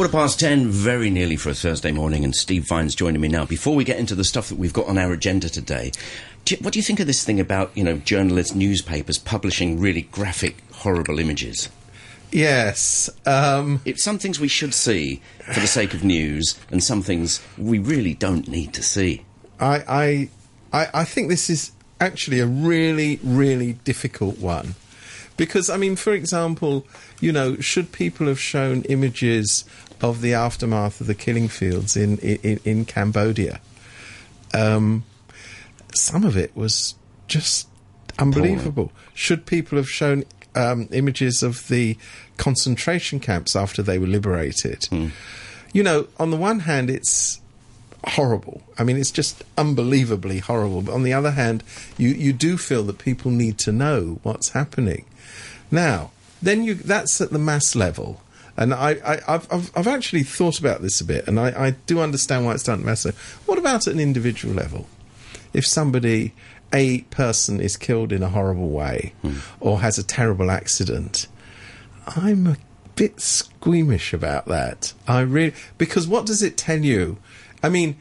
Quarter past ten, very nearly for a Thursday morning, and Steve Vine's joining me now. Before we get into the stuff that we've got on our agenda today, do you, what do you think of this thing about you know journalists, newspapers publishing really graphic, horrible images? Yes. Um, It's some things we should see for the sake of news, and some things we really don't need to see. I, I, I, I think this is actually a really, really difficult one. Because, I mean, for example, you know, should people have shown images of the aftermath of the killing fields in, in, in Cambodia? Um, some of it was just unbelievable. Should people have shown um, images of the concentration camps after they were liberated? You know, on the one hand, it's horrible. I mean, it's just unbelievably horrible. But on the other hand, you, you do feel that people need to know what's happening. Now, then you that's at the mass level. And I, I, I've, I've, actually thought about this a bit, and I, I do understand why it's done at mass level. What about at an individual level? If somebody, a person, is killed in a horrible way hmm. or has a terrible accident, I'm a bit squeamish about that. I really because what does it tell you? I mean,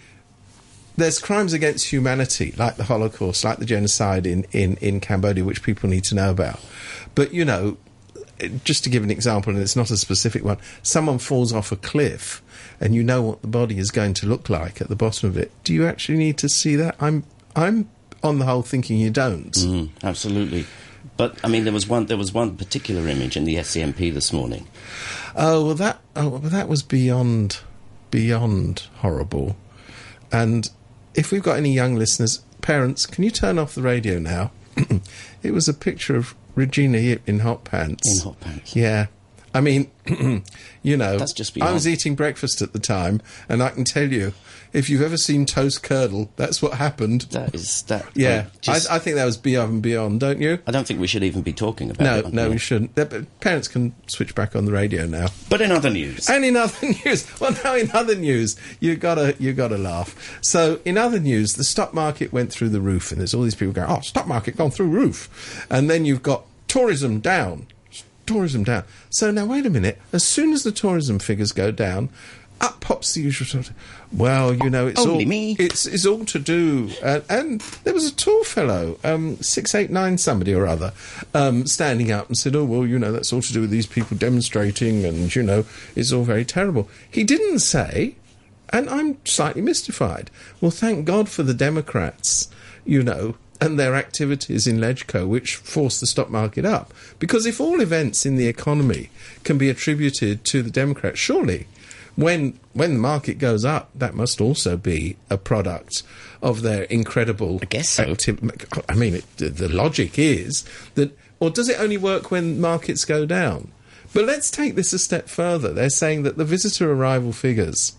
there's crimes against humanity, like the Holocaust, like the genocide in, in, in Cambodia, which people need to know about. But you know, just to give an example, and it's not a specific one, someone falls off a cliff, and you know what the body is going to look like at the bottom of it. Do you actually need to see that? I'm I'm on the whole thinking you don't. Mm, absolutely. But I mean, there was one. There was one particular image in the SCMP this morning. Oh well, that oh, well, that was beyond beyond horrible. And if we've got any young listeners, parents, can you turn off the radio now? it was a picture of Regina Yip in hot pants. In hot pants. Yeah. I mean, you know, That's just I was eating breakfast at the time, and I can tell you, if you've ever seen toast curdle, that's what happened. That is that. Yeah, I, just- I, I think that was beyond beyond, don't you? I don't think we should even be talking about No, it. no, we shouldn't. Parents can switch back on the radio now. But in other news, And in other news, well, now in other news, you gotta you gotta laugh. So in other news, the stock market went through the roof, and there's all these people going, "Oh, stock market gone through roof," and then you've got tourism down, tourism down. So now wait a minute. As soon as the tourism figures go down, up pops the usual sort of, well, you know, it's Only all me. it's it's all to do. And, and there was a tall fellow, um, six eight nine somebody or other, um, standing up and said, "Oh well, you know, that's all to do with these people demonstrating, and you know, it's all very terrible." He didn't say, and I'm slightly mystified. Well, thank God for the Democrats, you know. And their activities in Legco, which forced the stock market up. Because if all events in the economy can be attributed to the Democrats, surely when when the market goes up, that must also be a product of their incredible. I guess so. I mean, it, the, the logic is that, or does it only work when markets go down? But let's take this a step further. They're saying that the visitor arrival figures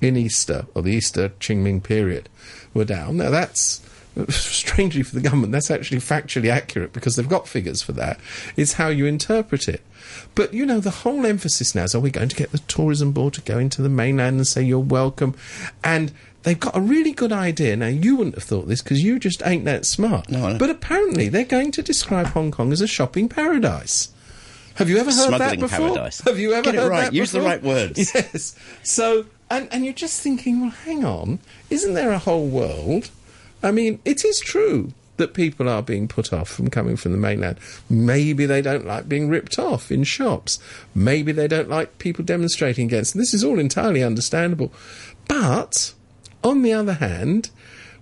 in Easter or the Easter Qingming period were down. Now that's strangely for the government, that's actually factually accurate because they've got figures for that. It's how you interpret it. But you know, the whole emphasis now is are we going to get the tourism board to go into the mainland and say you're welcome? And they've got a really good idea. Now you wouldn't have thought this because you just ain't that smart. No, But apparently they're going to describe Hong Kong as a shopping paradise. Have you ever heard Smuggling that before? paradise. Have you ever Get it heard right. that Use the right words. Yes. So, and and you're just thinking, well, hang on, isn't there a whole world? I mean, it is true that people are being put off from coming from the mainland. Maybe they don't like being ripped off in shops. Maybe they don't like people demonstrating against. them. This is all entirely understandable. But on the other hand,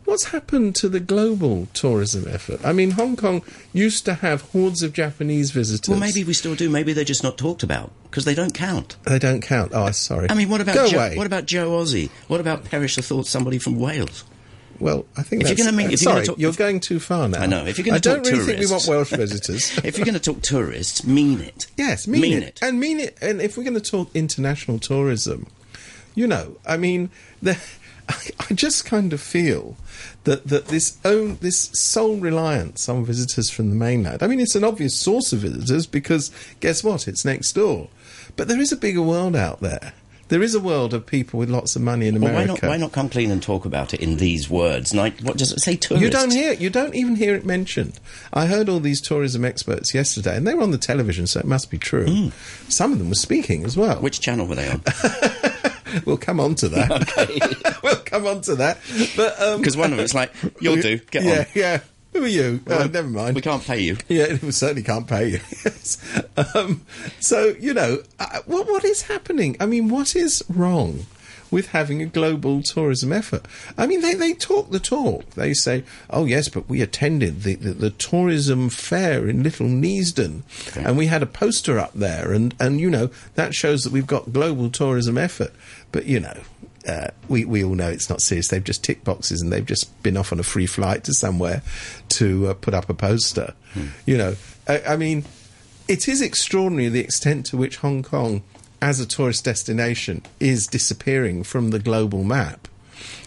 what's happened to the global tourism effort? I mean, Hong Kong used to have hordes of Japanese visitors. well, maybe we still do. Maybe they're just not talked about because they don't count. they don't count. Oh, sorry. I mean, what about Go Joe, away. what about Joe Ozzy? What about Perish the Thought? Somebody from Wales? Well, I think If you're gonna mean- uh, if you're sorry, talk- you're if- going too far now. I know. If you're gonna I don't really think we want Welsh visitors. if you're going to talk tourists, mean it. yes, mean, mean it. and mean it. And if we're going to talk international tourism, you know, I mean, the, I, I just kind of feel that that this own this sole reliance on visitors from the mainland. I mean, it's an obvious source of visitors because guess what? It's next door. But there is a bigger world out there there is a world of people with lots of money in Well, why America. not? Why not come clean and talk about it in these words? Like, what does it say? Tourist. You don't hear. You don't even hear it mentioned. I heard all these tourism experts yesterday, and they were on the television, so it must be true. Some of them were speaking as well. Which channel were they on? we'll come on to that. we'll come on to that. But um, Because one of them it's like, you'll do. Get yeah, on. yeah. Who are you? Uh, never mind. We can't pay you. Yeah, we certainly can't pay you. yes. Um, so you know, uh, what what is happening? I mean, what is wrong with having a global tourism effort? I mean, they, they talk the talk. They say, "Oh yes, but we attended the the, the tourism fair in Little Neasden, and we had a poster up there, and and you know that shows that we've got global tourism effort." But you know, uh, we we all know it's not serious. They've just ticked boxes and they've just been off on a free flight to somewhere to uh, put up a poster. You know, I, I mean, it is extraordinary the extent to which Hong Kong, as a tourist destination, is disappearing from the global map.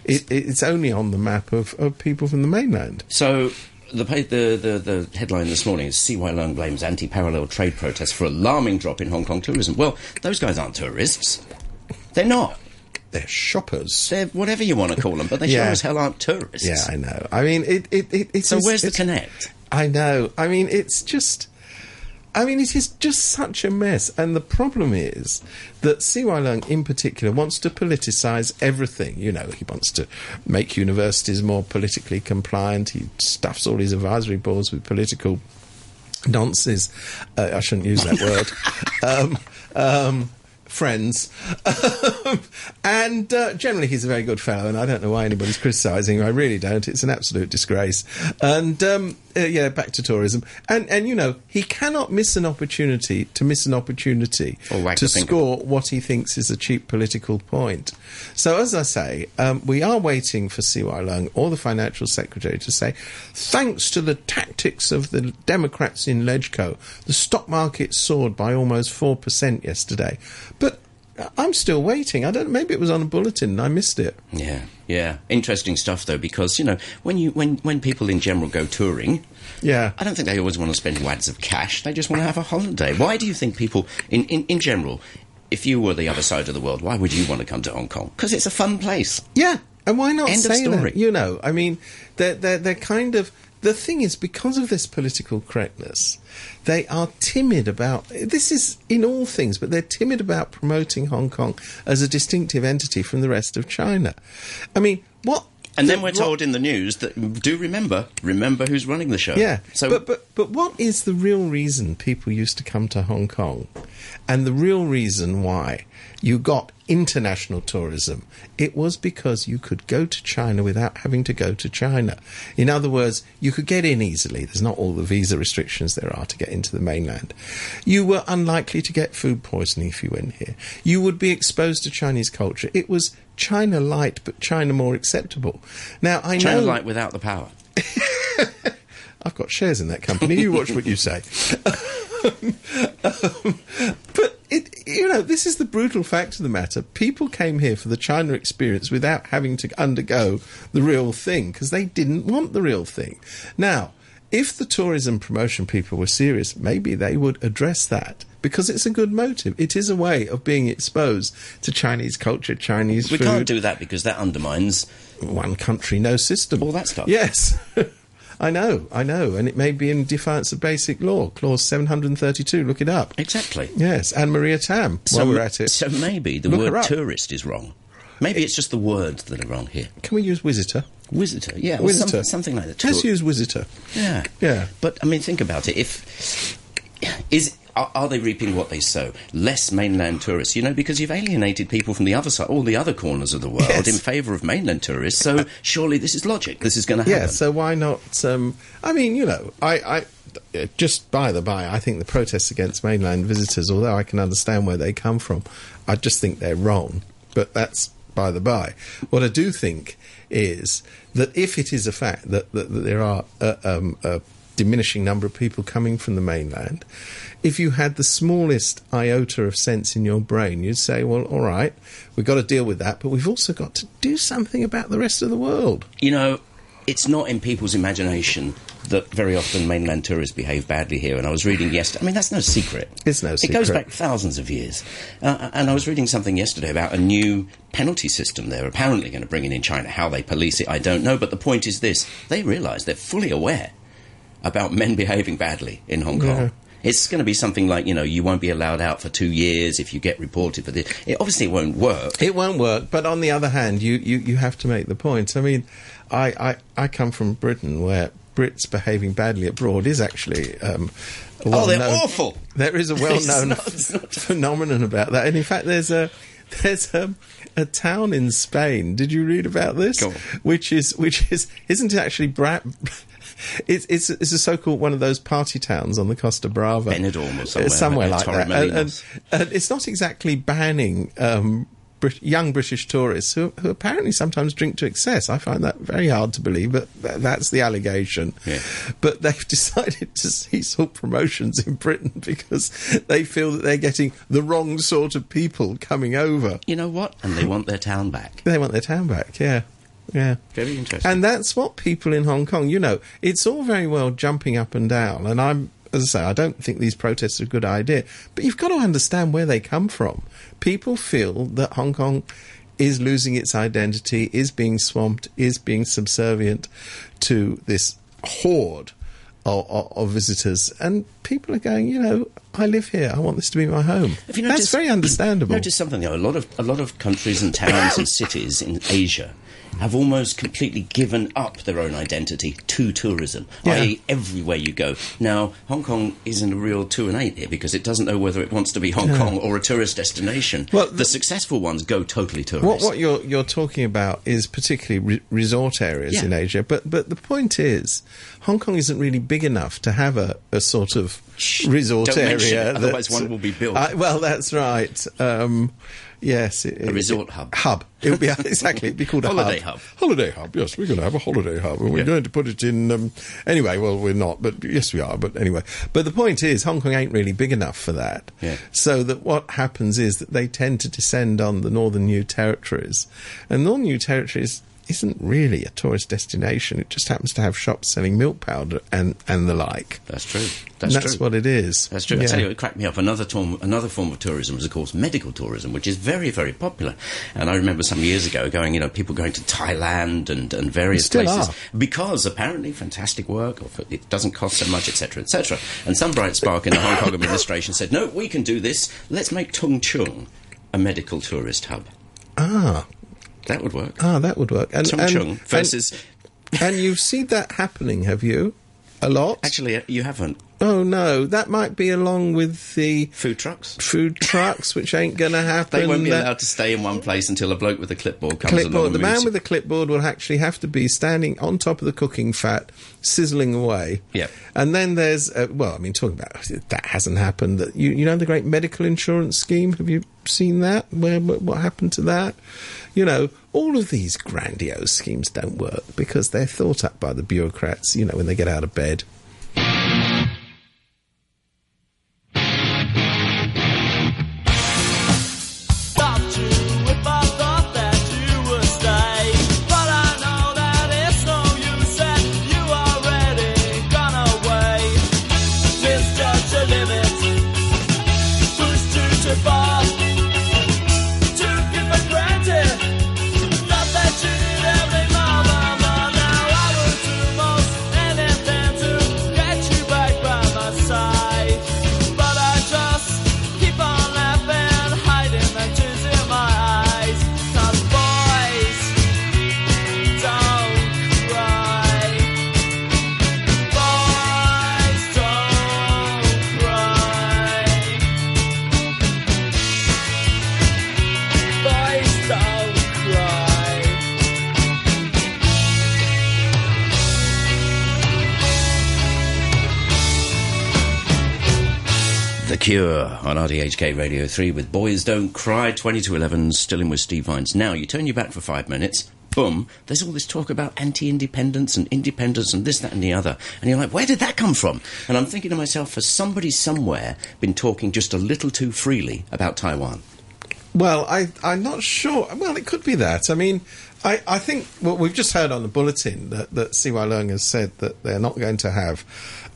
It, it's only on the map of, of people from the mainland. So. The, the, the, the headline this morning is CY Leung blames anti-parallel trade protests for alarming drop in Hong Kong tourism. Well, those guys aren't tourists. They're not. They're shoppers. They're whatever you want to call them, but they sure as hell aren't tourists. Yeah, I know. I mean, it. it, it it's So where's the connect? I know. I mean, it's just. I mean, it is just such a mess. And the problem is that CY Leung, in particular, wants to politicise everything. You know, he wants to make universities more politically compliant. He stuffs all his advisory boards with political nonsense. Uh, I shouldn't use that word. um, um, friends. and uh, generally, he's a very good fellow, and I don't know why anybody's criticising him. I really don't. It's an absolute disgrace. And um, uh, yeah, back to tourism. And and you know, he cannot miss an opportunity to miss an opportunity Or wag to score what he thinks is a cheap political point. So, as I say, um, we are waiting for CY Leung or the financial secretary to say, thanks to the tactics of the Democrats in Legco, the stock market soared by almost 4% yesterday. But I'm still waiting. I don't. Maybe it was on a bulletin and I missed it. Yeah, yeah. Interesting stuff though, because you know when you when when people in general go touring, Yeah. I don't think they always want to spend wads of cash. They just want to have a holiday. Why do you think people in in, in general? If you were the other side of the world, why would you want to come to Hong Kong? Because it's a fun place. Yeah, and why not End of say story. that? You know, I mean, they're, they're, they're kind of. The thing is, because of this political correctness, they are timid about. This is in all things, but they're timid about promoting Hong Kong as a distinctive entity from the rest of China. I mean, what. And then we're told in the news that do remember, remember who's running the show. Yeah. So but but but what is the real reason people used to come to Hong Kong, and the real reason why you got international tourism? It was because you could go to China without having to go to China. In other words, you could get in easily. There's not all the visa restrictions there are to get into the mainland. You were unlikely to get food poisoning if you went here. You would be exposed to Chinese culture. It was China light, but China more acceptable. Now I China know China Light without the power. I've got shares in that company. You watch what you say. Um, but it, you know, this is the brutal fact of the matter. People came here for the China experience without having to undergo the real thing because they didn't want the real thing. Now, if the tourism promotion people were serious, maybe they would address that because it's a good motive. It is a way of being exposed to Chinese culture, Chinese We food. can't do that because that undermines. one country, no system. All that stuff. Yes. I know, I know, and it may be in defiance of basic law, clause 732. Look it up. Exactly. Yes, Anne Maria Tam. So, while we're at it, so maybe the word tourist is wrong. Maybe it's just the words that are wrong here. can we use visitor? Visitor, yeah, or Visitor. some- something like that. Let's use visitor. Yeah, Yeah. But I mean, think about it. If is are, are they reaping what they sow? Less mainland tourists, you know, because you've alienated people from the other side, all the other corners of the world, Yes. in favour of mainland tourists. So surely this is logic. This is going to happen. Yeah, so why not? Um, I mean, you know, I, I uh, just by the by, I think the protests against mainland visitors, although I can understand where they come from, I just think they're wrong. But that's by the by. What I do think is that if it is a fact that, that, that there are a, um, a diminishing number of people coming from the mainland, if you had the smallest iota of sense in your brain, you'd say, well, all right, we've got to deal with that, but we've also got to do something about the rest of the world. you know, it's not in people's imagination that very often mainland tourists behave badly here. And I was reading yesterday. I mean, that's no secret. It's no secret. It goes back thousands of years. Uh, and I was reading something yesterday about a new penalty system they're apparently going to bring in in China. How they police it, I don't know. But the point is this: they realise they're fully aware about men behaving badly in Hong Kong. Yeah. It's going to be something like you know you won't be allowed out for two years if you get reported for this. It obviously won't work. It won't work, but on the other hand, you, you, you have to make the point. I mean, I, I, I come from Britain where Brits behaving badly abroad is actually. Um, a Oh, they're well-known- awful. There is a well known not- not- phenomenon about that. And in fact, there's a. There's a, a town in Spain. Did you read about this? Which is which is isn't it actually Bra- It's it's it's a so-called one of those party towns on the Costa Brava, Benidorm or Uh, somewhere, somewhere like like that. And, and, and it's not exactly banning um, Brit- young British tourists who, who apparently sometimes drink to excess. I find that very hard to believe, but th- that's the allegation. Yeah. But they've decided to cease all promotions in Britain because they feel that they're getting the wrong sort of people coming over. You know what? And they want their town back. They want their town back. Yeah, yeah. Very interesting. And that's what people in Hong Kong, you know, it's all very well jumping up and down. And I'm, as I say, I don't think these protests are a good idea. But you've got to understand where they come from. People feel that Hong Kong is losing its identity, is being swamped, is being subservient to this horde of, of, of visitors. And people are going, you know, I live here. I want this to be my home. Have you That's very understandable. Notice something though. A lot of a lot of countries and towns and cities in Asia have almost completely given up their own identity to tourism, Yeah. i.e., everywhere you go. Now, Hong Kong isn't a real two and eight here because it doesn't know whether it wants to be Hong Kong or a tourist destination. Well, the, the- successful ones go totally tourist. What what you're you're talking about is particularly re- resort areas Yeah. in Asia, but but the point is, Hong Kong isn't really big enough to have a, a sort of resort area. it, otherwise one will be built. I- well, that's right. Um, yes, it, A resort it- hub. Hub. It would be exactly. It'd be called a Holiday hub. hub. Holiday hub. Yes, we're going to have a holiday hub, and we're Yeah. going to put it in. Um, anyway, well, we're not, but yes, we are. But anyway, but the point is, Hong Kong ain't really big enough for that. Yeah. So that what happens is that they tend to descend on the Northern New Territories, and Northern New Territories isn't really a tourist destination. It just happens to have shops selling milk powder and and the like. That's true. And That's, that's true. what it is. That's true. I tell you, it cracked me up. Another form, another form of tourism is, of course, medical tourism, which is very, very popular. And I remember some years ago going, you know, people going to Thailand and, and various places are. because apparently fantastic work, or it doesn't cost so much, etc., etc. And some bright spark in the Hong Kong administration said, no, we can do this. Let's make Tung Chung a medical tourist hub. Ah, That would work. ah, that would work. And, Tung and- Chung versus. and you've seen that happening, have you? A lot. Actually, uh, you haven't. Oh no, that might be along with the Food trucks. food trucks, which ain't going to happen. They won't be allowed to stay in one place until a bloke with a clipboard comes clipboard. and The man with the clipboard will actually have to be standing on top of the cooking fat, sizzling away. Yep. And then there's uh, well, I mean, talking about that hasn't happened. That you you know the great medical insurance scheme. Have you seen that? Where what happened to that? You know, all of these grandiose schemes don't work because they're thought up by the bureaucrats. You know, when they get out of bed. The Cure on RTHK Radio 3 with Boys Don't Cry, 20 to 11, still in with Steve Vines. Now, you turn your back for five minutes, boom, there's all this talk about anti independence and independence and this, that, and the other. And you're like, where did that come from? And I'm thinking to myself, has somebody somewhere been talking just a little too freely about Taiwan? Well, I, I'm not sure. Well, it could be that. I mean, I, I think what we've just heard on the bulletin that, that CY Leung has said that they're not going to have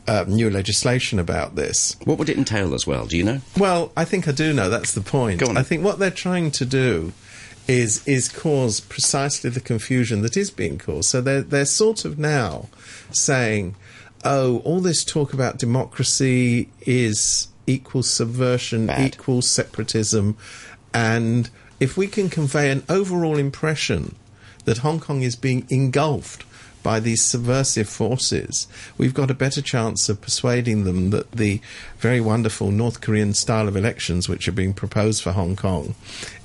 uh, new legislation about this. What would it entail as well? Do you know? Well, I think I do know. That's the point. Go on. I think what they're trying to do is is cause precisely the confusion that is being caused. So they're they're sort of now saying, "Oh, all this talk about democracy is equals subversion, Bad. equals separatism, and if we can convey an overall impression that Hong Kong is being engulfed." By these subversive forces, we've got a better chance of persuading them that the very wonderful North Korean style of elections, which are being proposed for Hong Kong,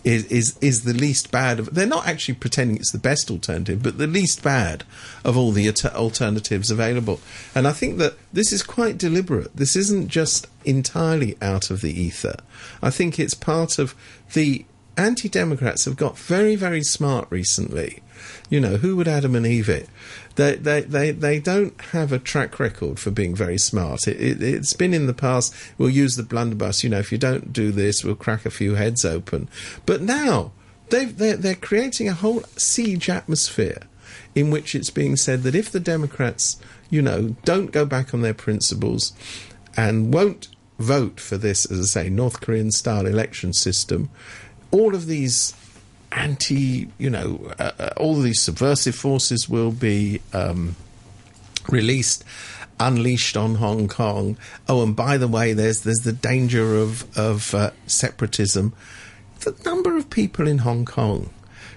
is is is the least bad of. They're not actually pretending it's the best alternative, but the least bad of all the alter- alternatives available. And I think that this is quite deliberate. This isn't just entirely out of the ether. I think it's part of the anti-democrats have got very very smart recently. You know, who would Adam and Eve it? They, they, they, they don't have a track record for being very smart. It, it, it's been in the past, we'll use the blunderbuss, you know, if you don't do this, we'll crack a few heads open. But now, they've, they're, they're creating a whole siege atmosphere in which it's being said that if the Democrats, you know, don't go back on their principles and won't vote for this, as I say, North Korean style election system, all of these anti, you know, uh, uh, all these subversive forces will be um, released, unleashed on Hong Kong. Oh, and by the way, there's there's the danger of of uh, separatism. The number of people in Hong Kong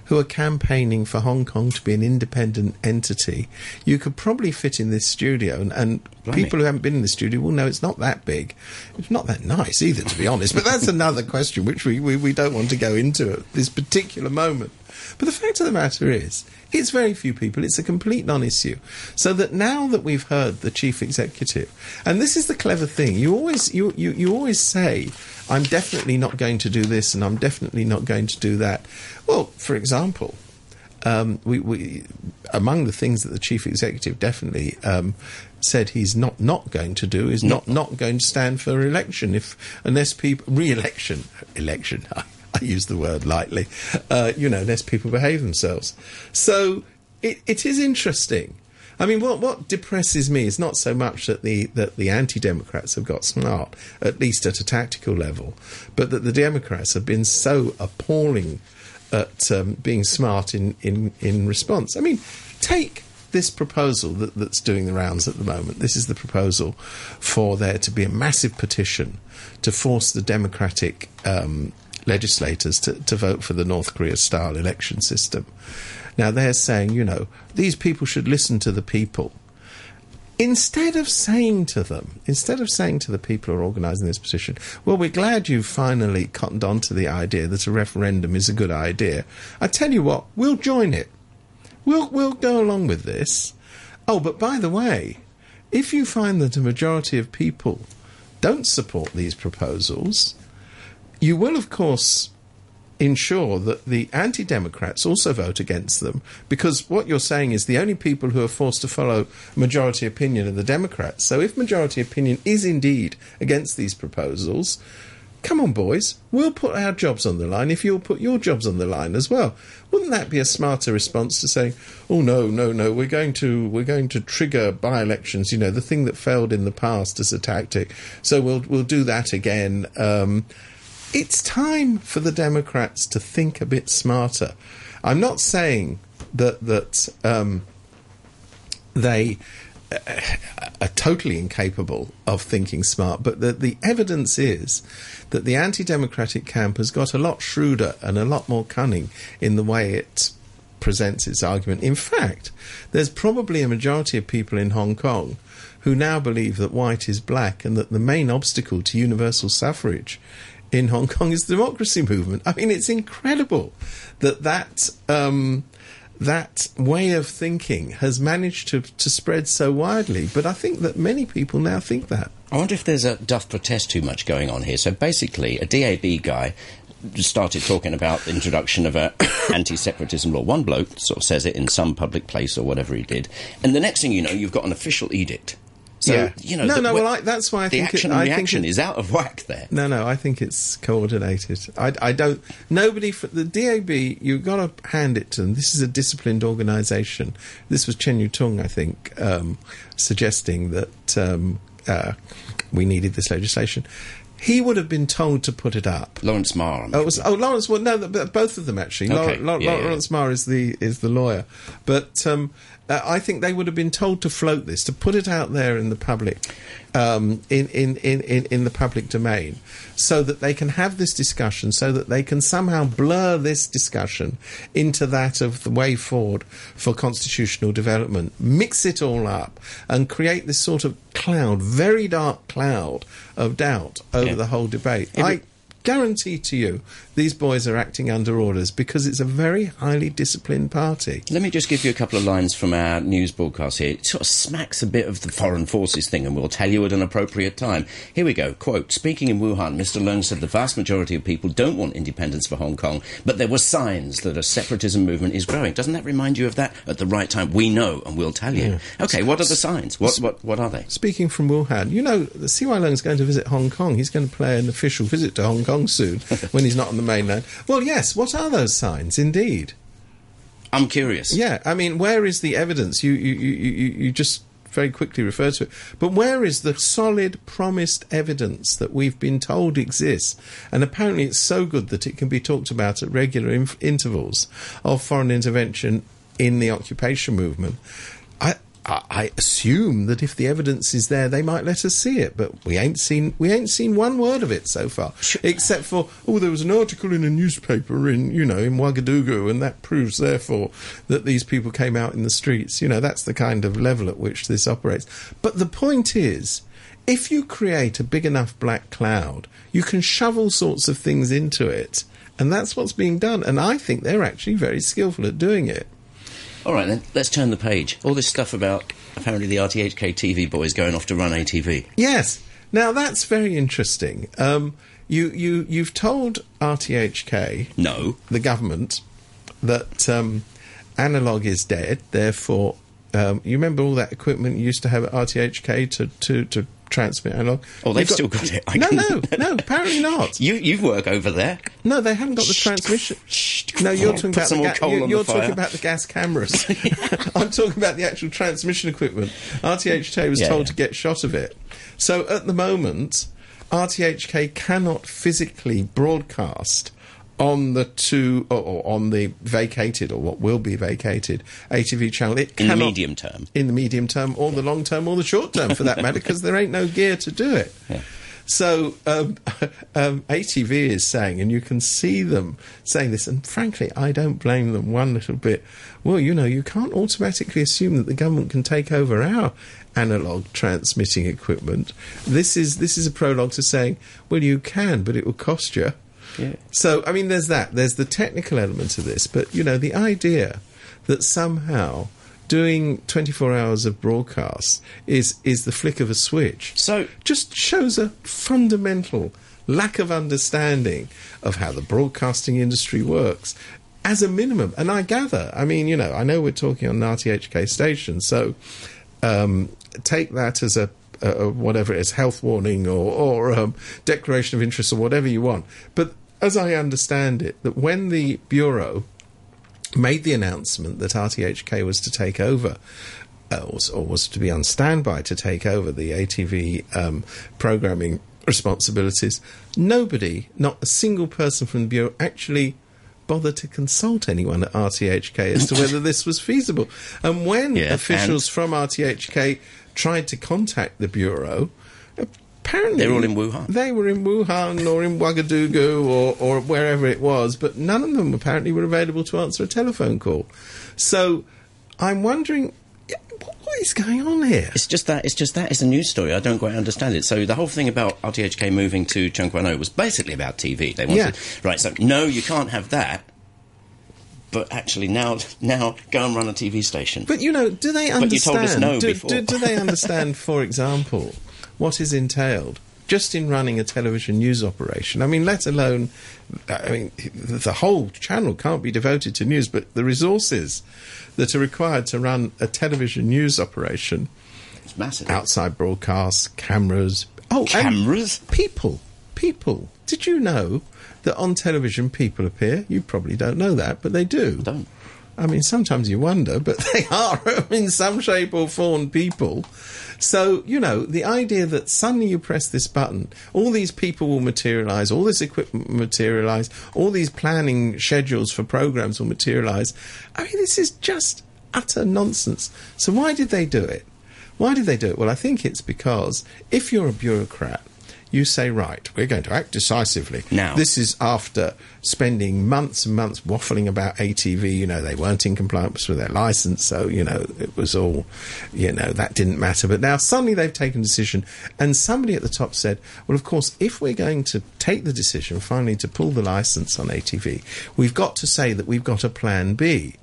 who are campaigning for Hong Kong to be an independent entity, you could probably fit in this studio, and, and people who haven't been in the studio will know it's not that big. It's not that nice either, to be honest. But that's another question which we, we, we don't want to go into at this particular moment. But the fact of the matter is, it's very few people. It's a complete non-issue. So that now that we've heard the chief executive, and this is the clever thing, you always you, you, you always say, "I'm definitely not going to do this," and "I'm definitely not going to do that." Well, for example, um, we, we among the things that the chief executive definitely um, said he's not not going to do is not not going to stand for election if unless people re-election election. I, use the word lightly, uh, you know, unless people behave themselves. So it, it is interesting. I mean, what what depresses me is not so much that the that the anti-democrats have got smart, at least at a tactical level, but that the Democrats have been so appalling at um, being smart in, in, in response. I mean, take this proposal that, that's doing the rounds at the moment. This is the proposal for there to be a massive petition to force the Democratic um, legislators to, to vote for the North Korea style election system. Now, they're saying, you know, these people should listen to the people instead of saying to them, instead of saying to the people who are organising this petition, well, we're glad you've finally cottoned on to the idea that a referendum is a good idea. I tell you what, we'll join it. We'll we'll go along with this. Oh, but by the way, if you find that a majority of people don't support these proposals, you will, of course, ensure that the anti Democrats also vote against them because what you're saying is the only people who are forced to follow majority opinion are the Democrats. So if majority opinion is indeed against these proposals, come on, boys, we'll put our jobs on the line if you'll put your jobs on the line as well. Wouldn't that be a smarter response to saying, "Oh no, no, no, we're going to we're going to trigger by-elections, you know, the thing that failed in the past as a tactic, so we'll we'll do that again." Um, it's time for the Democrats to think a bit smarter. I'm not saying that that um, they uh, are totally incapable of thinking smart, but the, the evidence is that the anti-democratic camp has got a lot shrewder and a lot more cunning in the way it presents its argument. In fact, there's probably a majority of people in Hong Kong who now believe that white is black and that the main obstacle to universal suffrage in Hong Kong is the democracy movement. I mean, it's incredible that that um, that way of thinking has managed to to spread so widely. But I think that many people now think that. I wonder if there's a doth protest too much going on here. So basically, a DAB guy started talking about the introduction of a anti-separatism law. One bloke sort of says it in some public place or whatever he did, and the next thing you know, you've got an official edict So yeah. you know, no, the, no. Well, I, that's why I the think action it, and I think reaction it- is out of whack there. No, no, I think it's coordinated. I, I don't. Nobody for the DAB. You've got to hand it to them. This is a disciplined organisation. This was Chen Yutung, I think, um, suggesting that um, uh, we needed this legislation. He would have been told to put it up. Lawrence Ma. Oh, was, oh, Lawrence. Well, no, th- both of them actually. Okay, Law- Law- yeah, yeah. Lawrence Ma is the is the lawyer, but um, uh, I think they would have been told to float this, to put it out there in the public, um, in, in, in, in in the public domain, so that they can have this discussion, so that they can somehow blur this discussion into that of the way forward for constitutional development, mix it all up, and create this sort of cloud, very dark cloud of doubt over Yeah. the whole debate. It I guarantee to you these boys are acting under orders because it's a very highly disciplined party. Let me just give you a couple of lines from our news broadcast here. It sort of smacks a bit of the foreign forces thing, and we'll tell you at an appropriate time. Here we go. Quote Speaking in Wuhan, Mr. Leung said the vast majority of people don't want independence for Hong Kong, but there were signs that a separatism movement is growing. Doesn't that remind you of that? At the right time, we know, and we'll tell you. Okay, what are the signs? What, what, what are they? Speaking from Wuhan, you know, the CY Leung is going to visit Hong Kong. He's going to play an official visit to Hong Kong soon when he's not on the mainland. Well, yes, what are those signs, indeed? I'm curious. Yeah, I mean, where is the evidence? You, you, you, you, you just very quickly refer to it. But where is the solid, promised evidence that we've been told exists? And apparently it's so good that it can be talked about at regular inf- intervals of foreign intervention in the occupation movement. I, assume that if the evidence is there, they might let us see it, but we ain't seen we ain't seen one word of it so far, except for oh, there was an article in a newspaper in you know in Ouagadougou, and that proves therefore that these people came out in the streets. You know that's the kind of level at which this operates. But the point is. If you create a big enough black cloud, you can shove all sorts of things into it, and that's what's being done. And I think they're actually very skillful at doing it. All right, then, let's turn the page. All this stuff about apparently the RTHK TV boys going off to run ATV. Yes. Now that's very interesting. Um, you you you've told RTHK, No. the government, that um, analog is dead. Therefore, um, you remember all that equipment you used to have at RTHK to to, to transmit analog. Oh, they've You've still got it. I no, no, no. Apparently not. You you work over there. No, they haven't got the transmission. Shh. No, you're Put talking about the ga- you're, you're the talking about the gas cameras. I'm talking about the actual transmission equipment. RTHK was Yeah, told yeah. to get shot of it. So at the moment, RTHK cannot physically broadcast on the two or, on the vacated or what will be vacated ATV channel. It in the medium term. in the medium term or the long term or the short term for that matter, because there ain't no gear to do it. Yeah. So um, um, ATV is saying, and you can see them saying this, and frankly, I don't blame them one little bit. Well, you know, you can't automatically assume that the government can take over our analog transmitting equipment. This is this is a prologue to saying, well, you can, but it will cost you. Yeah. So, I mean, there's that. There's the technical element of this, but you know, the idea that somehow doing 24 hours of broadcast is is the flick of a switch So just shows a fundamental lack of understanding of how the broadcasting industry works as a minimum. And I gather, I mean, you know, I know we're talking on an RTHK station, so um, take that as a, a whatever it is, health warning or, or um, declaration of interest or whatever you want. But as I understand it, that when the Bureau made the announcement that RTHK was to take over, uh, was, or was to be on standby to take over the ATV um, programming responsibilities, nobody, not a single person from the Bureau, actually bothered to consult anyone at RTHK as to whether this was feasible. And when Yeah, officials from RTHK tried to contact the Bureau, apparently They're all in Wuhan. They were in Wuhan or in Ouagadougou or, or wherever it was, but none of them apparently were available to answer a telephone call. So I'm wondering what what is going on here? It's just that. It's just that. It's a news story. I don't quite understand it. So the whole thing about RTHK moving to Tseung Kwan O oh was basically about TV. They wanted Yeah. right. So no, you can't have that. But actually, now now go and run a TV station. But you know, do they understand? But you told us no do, before. do, do they understand, for example, what is entailed just in running a television news operation? I mean, let alone, I mean, the whole channel can't be devoted to news, but the resources that are required to run a television news operation It's massive. outside broadcasts, cameras. Oh, Cameras? people, people. Did you know that on television people appear? You probably don't know that, but they do. Don't. I mean, sometimes you wonder, but they are in some shape or form people. So, you know, the idea that suddenly you press this button, all these people will materialize, all this equipment will materialize, all these planning schedules for programs will materialize. I mean, this is just utter nonsense. So, why did they do it? Why did they do it? Well, I think it's because if you're a bureaucrat, you say, right, we're going to act decisively. Now. This is after spending months and months waffling about ATV. You know, they weren't in compliance with their license, so, you know, it was all, you know, that didn't matter. But now suddenly they've taken a decision, and somebody at the top said, well, of course, if we're going to take the decision finally to pull the license on ATV, we've got to say that we've got a plan B.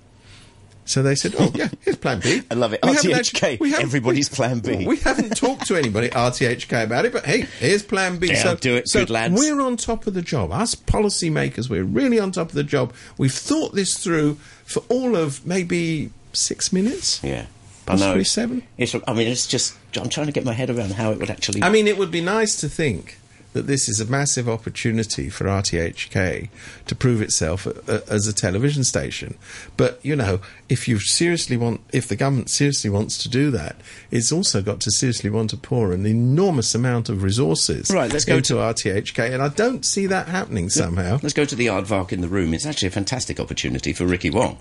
So they said, "Oh yeah, here's Plan B." I love it. We RTHK, actually- we everybody's Plan B. We haven't talked to anybody at RTHK about it, but hey, here's Plan B. Yeah, so do it, so good lads. We're on top of the job. Us policymakers, we're really on top of the job. We've thought this through for all of maybe six minutes. Yeah. I know. Seven. It's, I mean, it's just. I'm trying to get my head around how it would actually. I mean, it would be nice to think that this is a massive opportunity for RTHK to prove itself as a television station. But you know, if you seriously want, if the government seriously wants to do that, it's also got to seriously want to pour an enormous amount of resources Right, let's go into RTHK, and I don't see that happening somehow. Let's go to the aardvark in the room. It's actually a fantastic opportunity for Ricky Wong.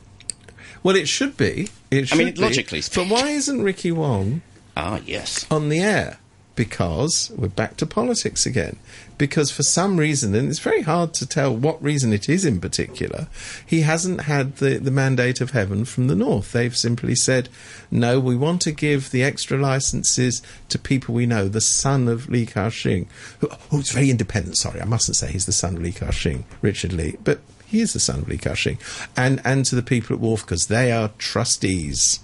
Well, it should be. It should I mean, be. logically But why isn't Ricky Wong Ah, yes. on the air because we're back to politics again. Because for some reason, and it's very hard to tell what reason it is in particular, he hasn't had the, the mandate of heaven from the north. They've simply said, no, we want to give the extra licenses to people we know. The son of Li Ka-shing, oh, who, who's very independent. Sorry, I mustn't say he's the son of Li Ka-shing, Richard Li, but he is the son of Li Ka-shing. And, and to the people at Wharf because they are trustees.